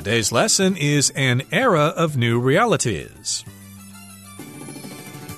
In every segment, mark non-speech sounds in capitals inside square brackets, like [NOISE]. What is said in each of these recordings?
Today's lesson is an era of new realities.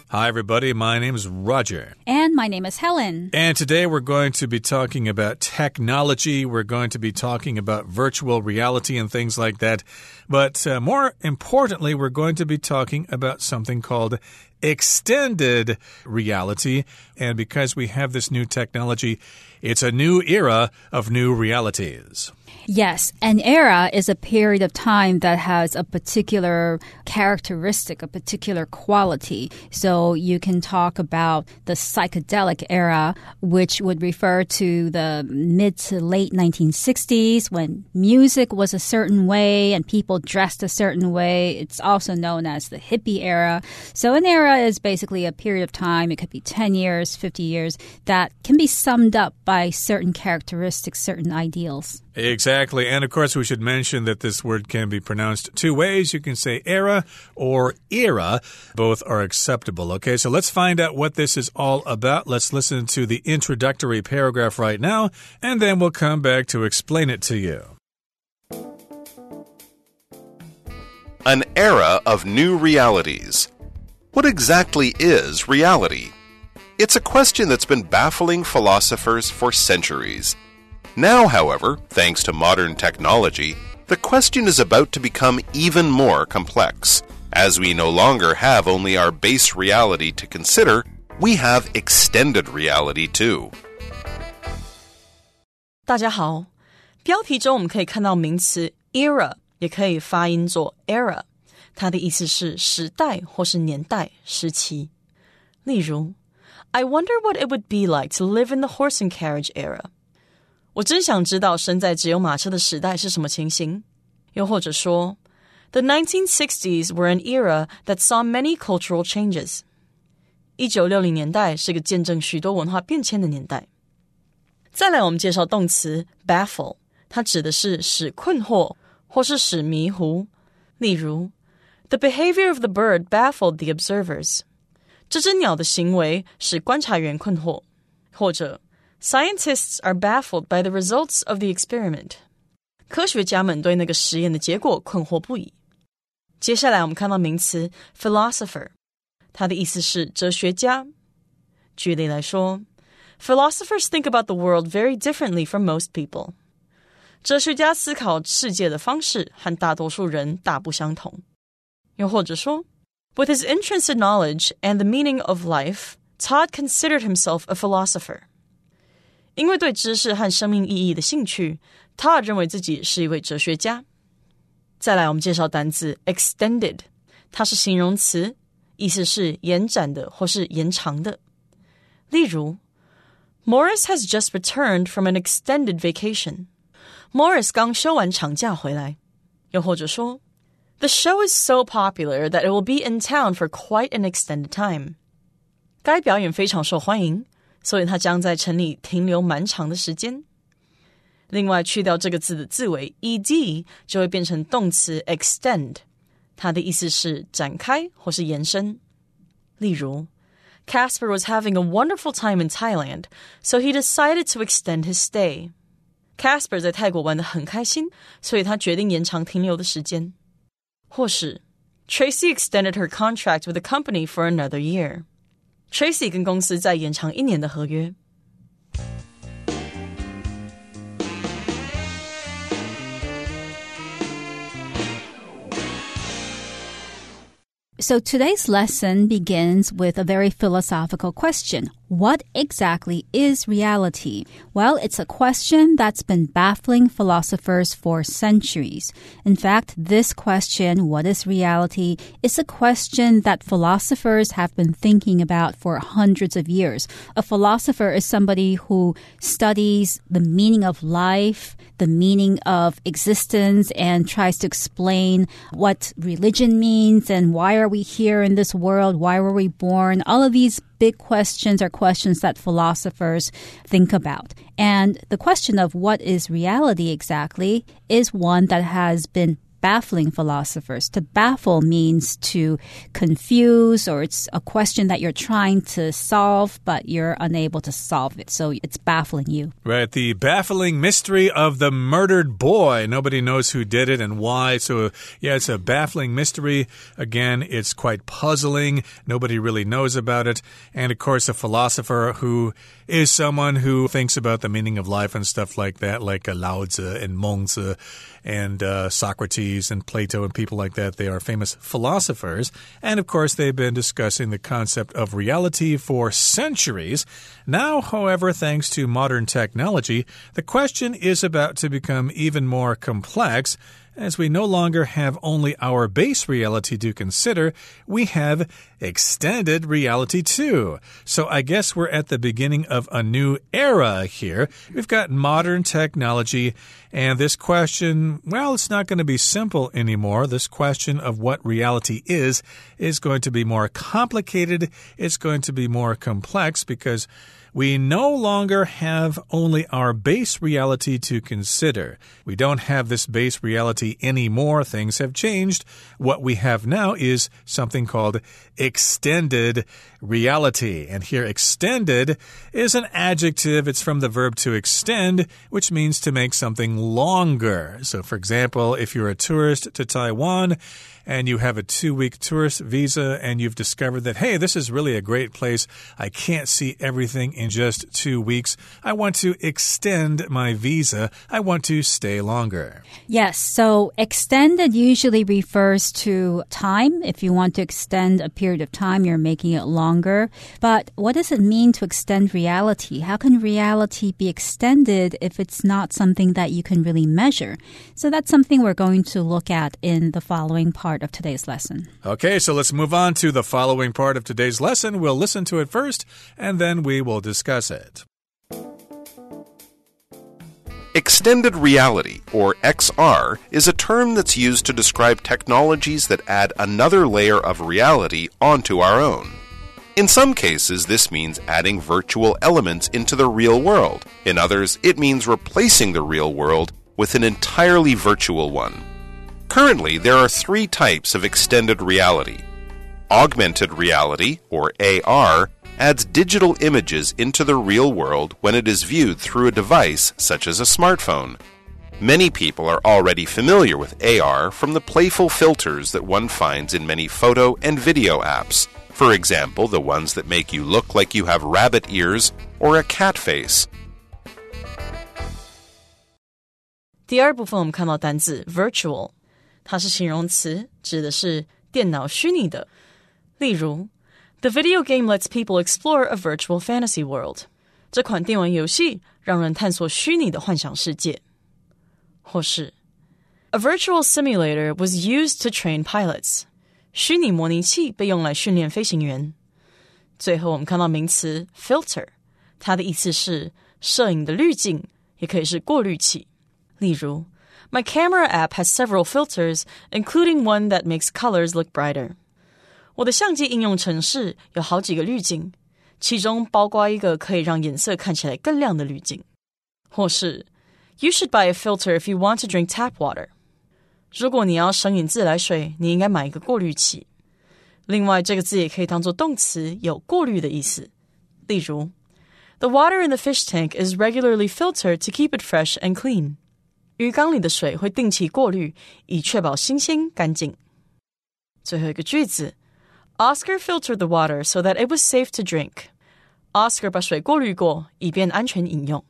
Hi, everybody. My name is Roger. And my name is Helen. And today we're going to be talking about technology. We're going to be talking about virtual reality and things like that. But uh, more importantly, we're going to be talking about something called extended reality. And because we have this new technology, it's a new era of new realities. Yes, an era is a period of time that has a particular characteristic, a particular quality. So you can talk about the psychedelic era, which would refer to the mid to late 1960s when music was a certain way and people dressed a certain way. It's also known as the hippie era. So an era is basically a period of time, it could be 10 years, 50 years, that can be summed up by certain characteristics, certain ideals. Exactly. And of course, we should mention that this word can be pronounced two ways. You can say era or era. Both are acceptable. Okay, so let's find out what this is all about. Let's listen to the introductory paragraph right now, and then we'll come back to explain it to you. An era of new realities. What exactly is reality? It's a question that's been baffling philosophers for centuries. Now, however, thanks to modern technology, the question is about to become even more complex. As we no longer have only our base reality to consider, we have extended reality too. 大家好，标题中我们可以看到名词 era，也可以发音做 era，它的意思是时代或是年代、时期。例如，I wonder what it would be like to live in the horse and carriage era。 我真想知道生在只有马车的时代是什么情形。又或者说，The 1960s were an era that saw many cultural changes。一九六零年代是个见证许多文化变迁的年代。再来，我们介绍动词 baffle，它指的是使困惑或是使迷糊。例如，The behavior of the bird baffled the observers。这只鸟的行为使观察员困惑。或者 Scientists are baffled by the results of the experiment. 科学家们对那个实验的结果困惑不已。接下来我们看到名词 philosopher，它的意思是哲学家。举例来说，Philosophers think about the world very differently from most people。哲学家思考世界的方式和大多数人大不相同。又或者说，With his interest in knowledge and the meaning of life, Todd considered himself a philosopher。 因为对知识和生命意义的兴趣，Todd 认为自己是一位哲学家。再来，我们介绍单词 extended，它是形容词，意思是延展的或是延长的。例如，Morris has just returned from an extended vacation。Morris 刚休完长假回来。又或者说，The show is so popular that it will be in town for quite an extended time。该表演非常受欢迎。 所以它将在城里停留蛮长的时间。另外，去掉这个字的字尾 ed，就会变成动词 extend，它的意思是展开或是延伸。例如，Casper was having a wonderful time in Thailand, so he decided to extend his stay. Casper 在泰国玩的很开心，所以他决定延长停留的时间。或是 Tracy extended her contract with the company for another year. Tracy 跟公司再延长一年的合约。So today's lesson begins with a very philosophical question. what exactly is reality? Well, it's a question that's been baffling philosophers for centuries. In fact, this question, what is reality, is a question that philosophers have been thinking about for hundreds of years. A philosopher is somebody who studies the meaning of life, the meaning of existence, and tries to explain what religion means and why are we here in this world? Why were we born? All of these big questions are questions that philosophers think about. And the question of what is reality exactly is one that has been baffling philosophers. To baffle means to confuse or it's a question that you're trying to solve, but you're unable to solve it. So it's baffling you. Right. The baffling mystery of the murdered boy. Nobody knows who did it and why. So, yeah, it's a baffling mystery. Again, it's quite puzzling. Nobody really knows about it. And of course, a philosopher who is someone who thinks about the meaning of life and stuff like that, like Lao Tzu and Mengzi and uh, Socrates and Plato and people like that. They are famous philosophers. And of course, they've been discussing the concept of reality for centuries. Now, however, thanks to modern technology, the question is about to become even more complex as we no longer have only our base reality to consider, we have extended reality too. So I guess we're at the beginning of a new era here. We've got modern technology, and this question, well, it's not going to be simple anymore. This question of what reality is is going to be more complicated. It's going to be more complex because we no longer have only our base reality to consider. We don't have this base reality anymore. Things have changed. What we have now is something called extended reality. And here, extended is an adjective. It's from the verb to extend, which means to make something longer. So, for example, if you're a tourist to Taiwan, and you have a two week tourist visa and you've discovered that, hey, this is really a great place. I can't see everything in just two weeks. I want to extend my visa. I want to stay longer. Yes. So extended usually refers to time. If you want to extend a period of time, you're making it longer. But what does it mean to extend reality? How can reality be extended if it's not something that you can really measure? So that's something we're going to look at in the following part part of today's lesson. Okay, so let's move on to the following part of today's lesson. We'll listen to it first, and then we will discuss it. Extended reality, or XR, is a term that's used to describe technologies that add another layer of reality onto our own. In some cases, this means adding virtual elements into the real world. In others, it means replacing the real world with an entirely virtual one. Currently, there are three types of extended reality. Augmented reality, or AR, adds digital images into the real world when it is viewed through a device such as a smartphone. Many people are already familiar with AR from the playful filters that one finds in many photo and video apps. For example, the ones that make you look like you have rabbit ears or a cat face. 第二部分我们看到单字 virtual。 它是形容词，指的是电脑虚拟的。例如，The video game lets people explore a virtual fantasy world。这款电玩游戏让人探索虚拟的幻想世界。或是，A virtual simulator was used to train pilots。虚拟模拟器被用来训练飞行员。最后，我们看到名词 filter，它的意思是摄影的滤镜，也可以是过滤器。例如。 My camera app has several filters, including one that makes colors look brighter. 我的相机应用程式有好几个滤镜，其中包括一个可以让颜色看起来更亮的滤镜。或是 You should buy a filter if you want to drink tap water. 如果你要生饮自来水，你应该买一个过滤器。另外，这个字也可以当做动词，有过滤的意思。例如，The water in the fish tank is regularly filtered to keep it fresh and clean. 鱼缸里的水会定期过滤，以确保新鲜干净。最后一个句子，Oscar filtered the water so that it was safe to drink。Oscar 把水过滤过，以便安全饮用。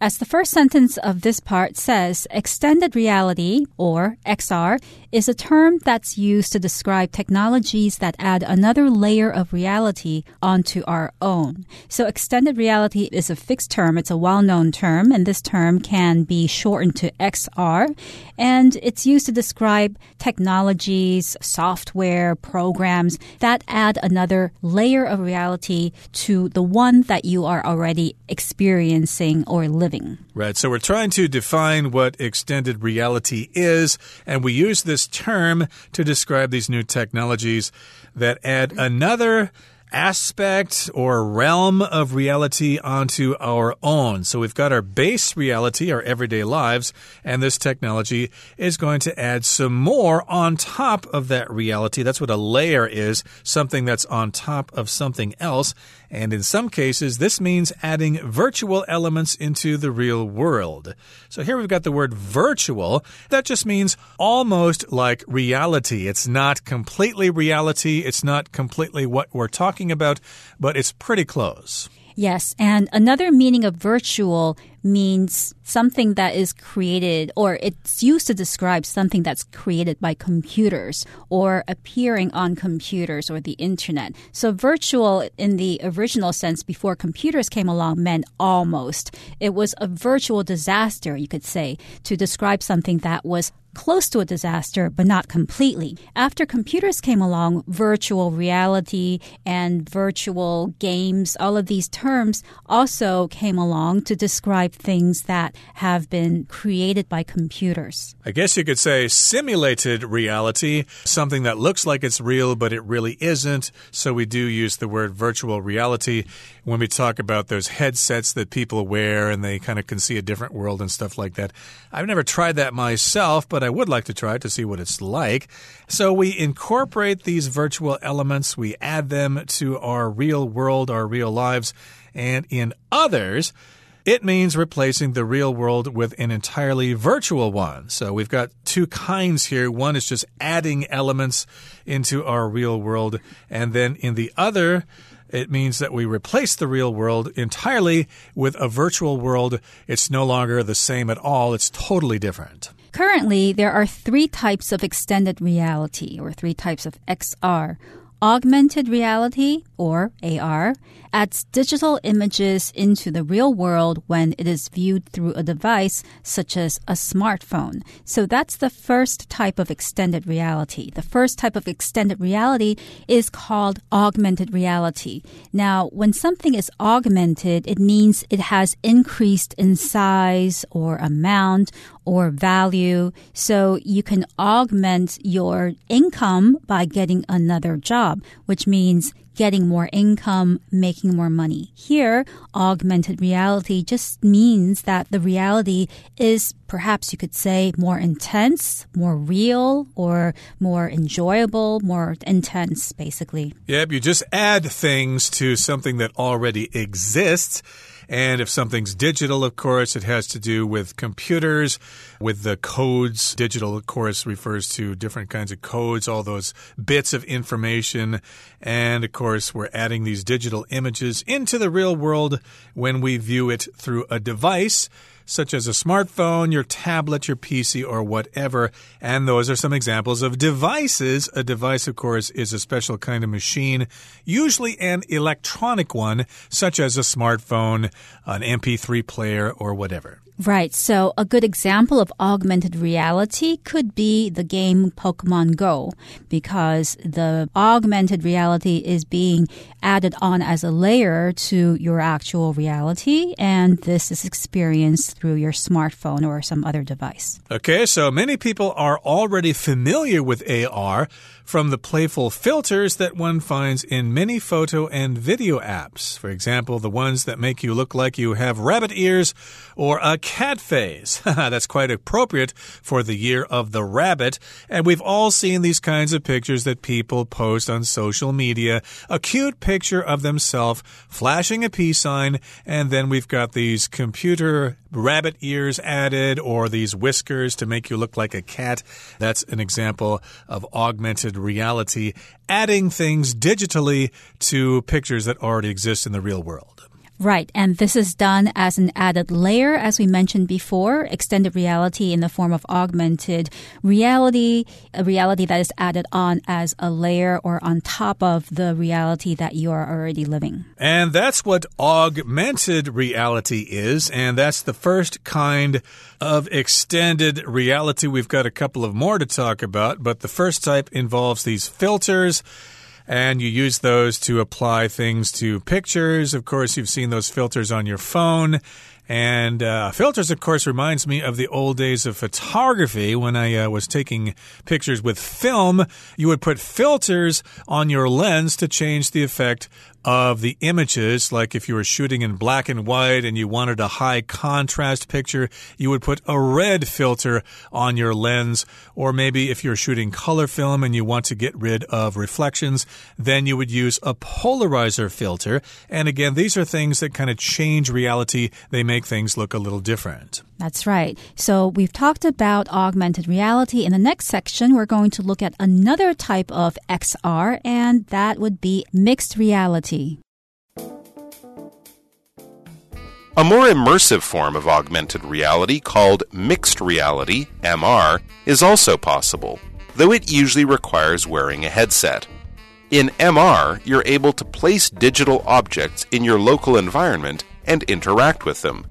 As the first sentence of this part says, extended reality, or XR, is a term that's used to describe technologies that add another layer of reality onto our own. So extended reality is a fixed term. It's a well-known term, and this term can be shortened to XR, and it's used to describe technologies, software, programs that add another layer of reality to the one that you are already experiencing or living living. Right. So we're trying to define what extended reality is, and we use this term to describe these new technologies that add another aspect or realm of reality onto our own. So we've got our base reality, our everyday lives, and this technology is going to add some more on top of that reality. That's what a layer is, something that's on top of something else. And in some cases, this means adding virtual elements into the real world. So here we've got the word virtual. That just means almost like reality. It's not completely reality. It's not completely what we're talking about, but it's pretty close. Yes, and another meaning of virtual means something that is created or it's used to describe something that's created by computers or appearing on computers or the internet. So virtual in the original sense before computers came along meant almost. It was a virtual disaster, you could say, to describe something that was close to a disaster, but not completely. After computers came along, virtual reality and virtual games, all of these terms also came along to things that have been created by computers. I guess you could say simulated reality, something that looks like it's real, but it really isn't. So we do use the word virtual reality when we talk about those headsets that people wear and they kind of can see a different world and stuff like that. I've never tried that myself, but I would like to try it to see what it's like. So we incorporate these virtual elements, we add them to our real world, our real lives, and in others, it means replacing the real world with an entirely virtual one. So we've got two kinds here. One is just adding elements into our real world, and then in the other, it means that we replace the real world entirely with a virtual world. It's no longer the same at all, it's totally different. Currently, there are three types of extended reality or three types of XR augmented reality or AR adds digital images into the real world when it is viewed through a device such as a smartphone. So that's the first type of extended reality. The first type of extended reality is called augmented reality. Now, when something is augmented, it means it has increased in size or amount or value. So you can augment your income by getting another job, which means getting more income, making more money. Here, augmented reality just means that the reality is perhaps you could say more intense, more real, or more enjoyable, more intense, basically. Yep, you just add things to something that already exists. And if something's digital, of course, it has to do with computers, with the codes. Digital, of course, refers to different kinds of codes, all those bits of information. And of course, we're adding these digital images into the real world when we view it through a device such as a smartphone, your tablet, your PC, or whatever. And those are some examples of devices. A device, of course, is a special kind of machine, usually an electronic one, such as a smartphone, an MP3 player, or whatever. Right. So a good example of augmented reality could be the game Pokemon Go because the augmented reality is being added on as a layer to your actual reality and this is experienced through your smartphone or some other device. Okay, so many people are already familiar with AR from the playful filters that one finds in many photo and video apps. For example, the ones that make you look like you have rabbit ears or a cat face. [LAUGHS] That's quite appropriate for the year of the rabbit. And we've all seen these kinds of pictures that people post on social media. A cute picture of themselves flashing a peace sign, and then we've got these computer rabbit ears added or these whiskers to make you look like a cat. That's an example of augmented reality, adding things digitally to pictures that already exist in the real world. Right. And this is done as an added layer, as we mentioned before, extended reality in the form of augmented reality, a reality that is added on as a layer or on top of the reality that you are already living. And that's what augmented reality is. And that's the first kind of extended reality. We've got a couple of more to talk about, but the first type involves these filters and you use those to apply things to pictures. Of course, you've seen those filters on your phone. And uh, filters, of course, reminds me of the old days of photography when I uh, was taking pictures with film. You would put filters on your lens to change the effect of the images. Like if you were shooting in black and white and you wanted a high contrast picture, you would put a red filter on your lens. Or maybe if you're shooting color film and you want to get rid of reflections, then you would use a polarizer filter. And again, these are things that kind of change reality. They make things look a little different. That's right. So we've talked about augmented reality. In the next section, we're going to look at another type of XR, and that would be mixed reality. A more immersive form of augmented reality called mixed reality, MR, is also possible, though it usually requires wearing a headset. In MR, you're able to place digital objects in your local environment and interact with them.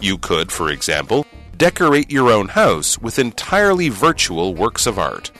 You could, for example, decorate your own house with entirely virtual works of art.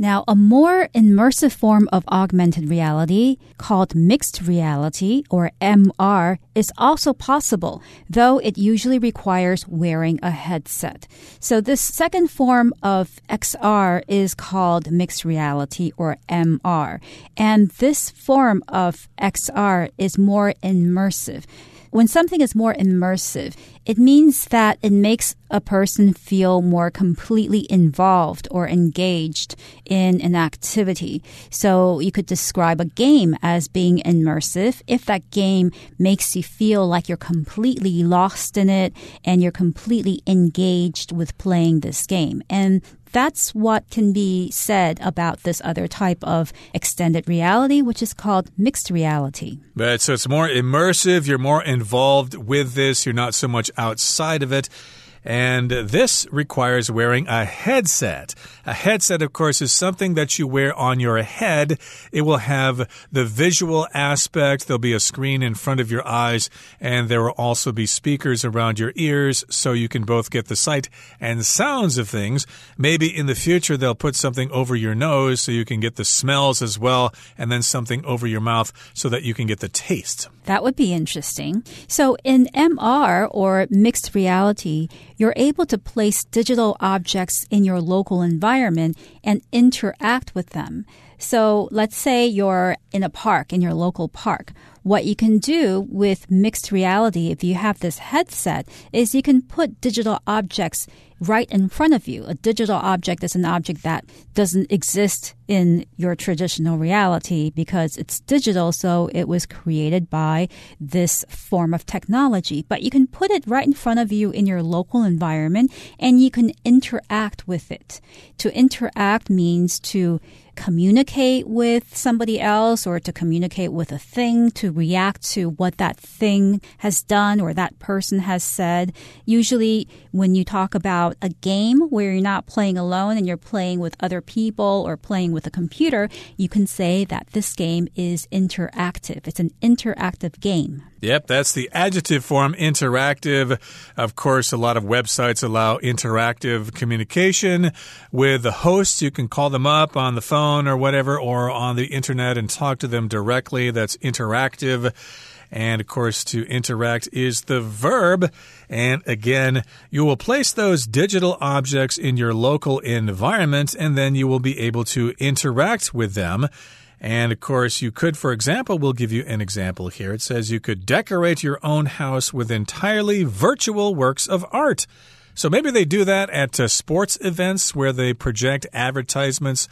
Now, a more immersive form of augmented reality called mixed reality or MR is also possible, though it usually requires wearing a headset. So this second form of XR is called mixed reality or MR. And this form of XR is more immersive. When something is more immersive, it means that it makes a person feel more completely involved or engaged in an activity. So you could describe a game as being immersive if that game makes you feel like you're completely lost in it and you're completely engaged with playing this game. And that's what can be said about this other type of extended reality, which is called mixed reality. But so it's more immersive, you're more involved with this, you're not so much outside of it. And this requires wearing a headset. A headset, of course, is something that you wear on your head. It will have the visual aspect. There'll be a screen in front of your eyes, and there will also be speakers around your ears so you can both get the sight and sounds of things. Maybe in the future, they'll put something over your nose so you can get the smells as well, and then something over your mouth so that you can get the taste. That would be interesting. So, in MR or mixed reality, you're able to place digital objects in your local environment and interact with them. So, let's say you're in a park, in your local park. What you can do with mixed reality, if you have this headset, is you can put digital objects right in front of you. A digital object is an object that doesn't exist in your traditional reality because it's digital, so it was created by this form of technology. But you can put it right in front of you in your local environment and you can interact with it. To interact means to communicate with somebody else or to communicate with a thing, to react to what that thing has done or that person has said. Usually, when you talk about a game where you're not playing alone and you're playing with other people or playing with a computer, you can say that this game is interactive. It's an interactive game. Yep, that's the adjective form, interactive. Of course, a lot of websites allow interactive communication with the hosts. You can call them up on the phone or whatever, or on the internet and talk to them directly. That's interactive. And of course, to interact is the verb. And again, you will place those digital objects in your local environment, and then you will be able to interact with them. And of course, you could, for example, we'll give you an example here. It says you could decorate your own house with entirely virtual works of art. So maybe they do that at uh, sports events where they project advertisements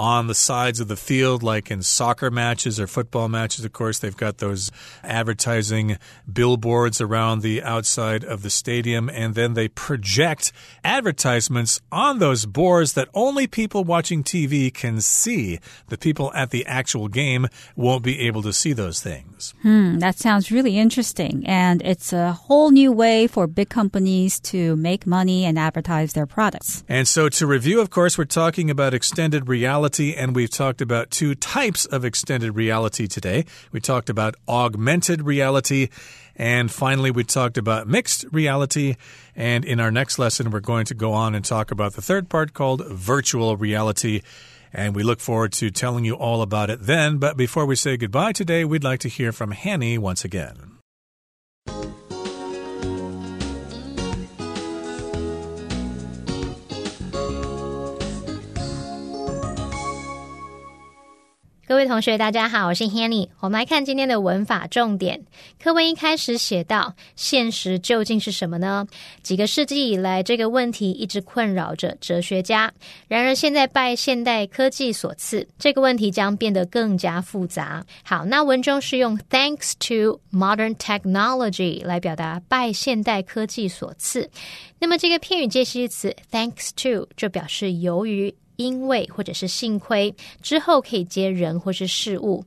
on the sides of the field, like in soccer matches or football matches. Of course, they've got those advertising billboards around the outside of the stadium, and then they project advertisements on those boards that only people watching TV can see. The people at the actual game won't be able to see those things. Hmm, that sounds really interesting. And it's a whole new way for big companies to make money and advertise their products. And so, to review, of course, we're talking about extended reality reality, and we've talked about two types of extended reality today. We talked about augmented reality, and finally, we talked about mixed reality. And in our next lesson, we're going to go on and talk about the third part called virtual reality. And we look forward to telling you all about it then. But before we say goodbye today, we'd like to hear from Hanny once again. 各位同学，大家好，我是 Hanny。我们来看今天的文法重点。课文一开始写到，现实究竟是什么呢？几个世纪以来，这个问题一直困扰着哲学家。然而，现在拜现代科技所赐，这个问题将变得更加复杂。好，那文中是用 thanks to modern technology 来表达拜现代科技所赐。那么，这个片语介系词 thanks to 就表示由于。因为或者是幸亏之后可以接人或是事物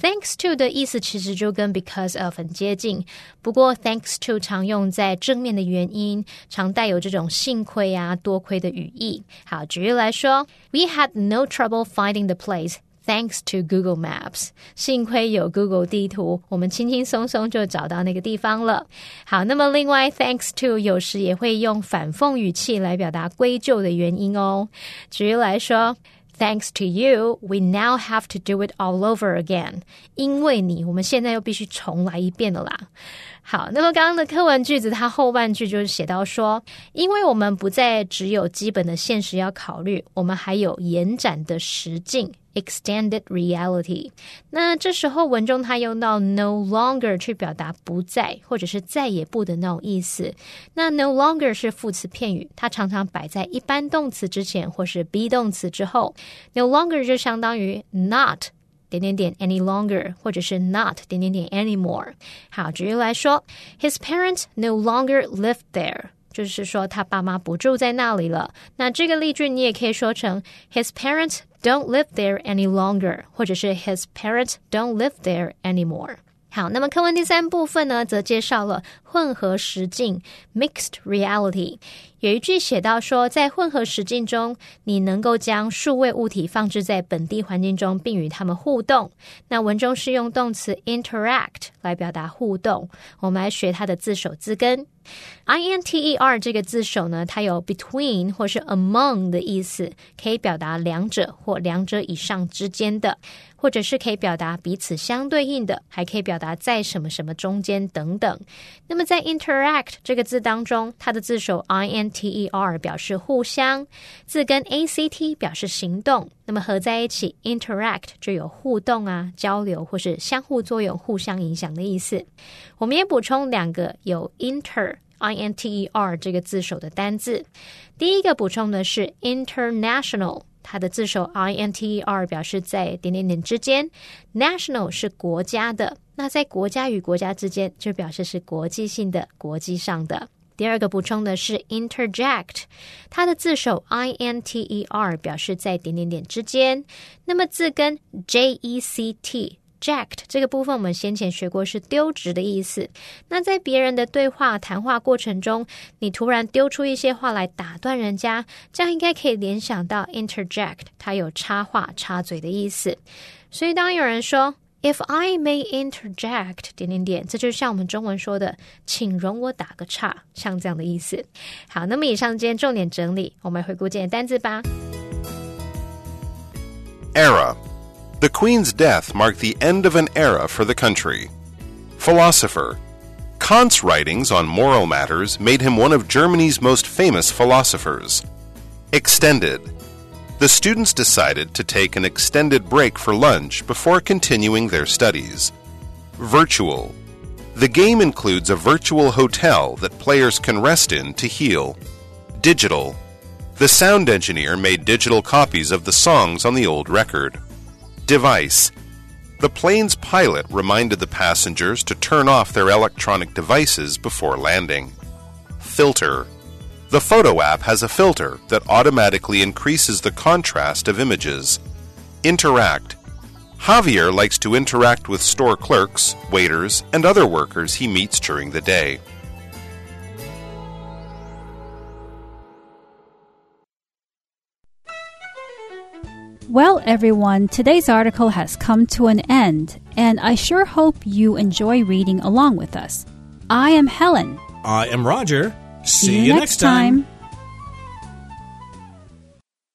，thanks to 的意思其实就跟 because of 很接近。不过 thanks to 常用在正面的原因，常带有这种幸亏啊、多亏的语义。好，举例来说，We had no trouble finding the place。Thanks to Google Maps，幸亏有 Google 地图，我们轻轻松松就找到那个地方了。好，那么另外，Thanks to 有时也会用反讽语气来表达归咎的原因哦。举例来说，Thanks to you, we now have to do it all over again。因为你，我们现在又必须重来一遍了啦。好，那么刚刚的课文句子，它后半句就是写到说，因为我们不再只有基本的现实要考虑，我们还有延展的实境。extended reality。那这时候文中它用到 no longer 去表达不再或者是再也不的那种意思。那 no longer 是副词片语，它常常摆在一般动词之前或是 be 动词之后。no longer 就相当于 not 点点点 any longer 或者是 not 点点点 anymore。好，举例来说，His parents no longer live there。 就是说他爸妈不住在那里了。那这个例句你也可以说成 His parents don't live there any longer，或者是 His parents don't live there anymore。好，那么课文第三部分呢，则介绍了混合实境 （mixed reality）。有一句写到说，在混合实境中，你能够将数位物体放置在本地环境中，并与它们互动。那文中是用动词 interact 来表达互动。我们来学它的字首字根。i n t e r 这个字首呢，它有 between 或是 among 的意思，可以表达两者或两者以上之间的，或者是可以表达彼此相对应的，还可以表达在什么什么中间等等。那么在 interact 这个字当中，它的字首 i n T E R 表示互相，字根 A C T 表示行动，那么合在一起 interact 就有互动啊、交流或是相互作用、互相影响的意思。我们也补充两个有 inter I N T E R 这个字首的单字，第一个补充的是 international，它的字首 I N T E R 表示在点点点之间，national 是国家的，那在国家与国家之间就表示是国际性的、国际上的。第二个补充的是 interject，它的字首 i n t e r 表示在点点点之间。那么字根 j e c t jackt 这个部分我们先前学过是丢掷的意思。那在别人的对话谈话过程中，你突然丢出一些话来打断人家，这样应该可以联想到 interject，它有插话、插嘴的意思。所以当有人说 If I may interject，点点点，这就像我们中文说的，请容我打个岔，像这样的意思。好，那么以上今天重点整理，我们回顾今天单字吧。Era. The Queen's death marked the end of an era for the country. Philosopher. Kant's writings on moral matters made him one of Germany's most famous philosophers. Extended the students decided to take an extended break for lunch before continuing their studies. Virtual. The game includes a virtual hotel that players can rest in to heal. Digital. The sound engineer made digital copies of the songs on the old record. Device. The plane's pilot reminded the passengers to turn off their electronic devices before landing. Filter. The photo app has a filter that automatically increases the contrast of images. Interact. Javier likes to interact with store clerks, waiters, and other workers he meets during the day. Well, everyone, today's article has come to an end, and I sure hope you enjoy reading along with us. I am Helen. I am Roger. See, you, next time.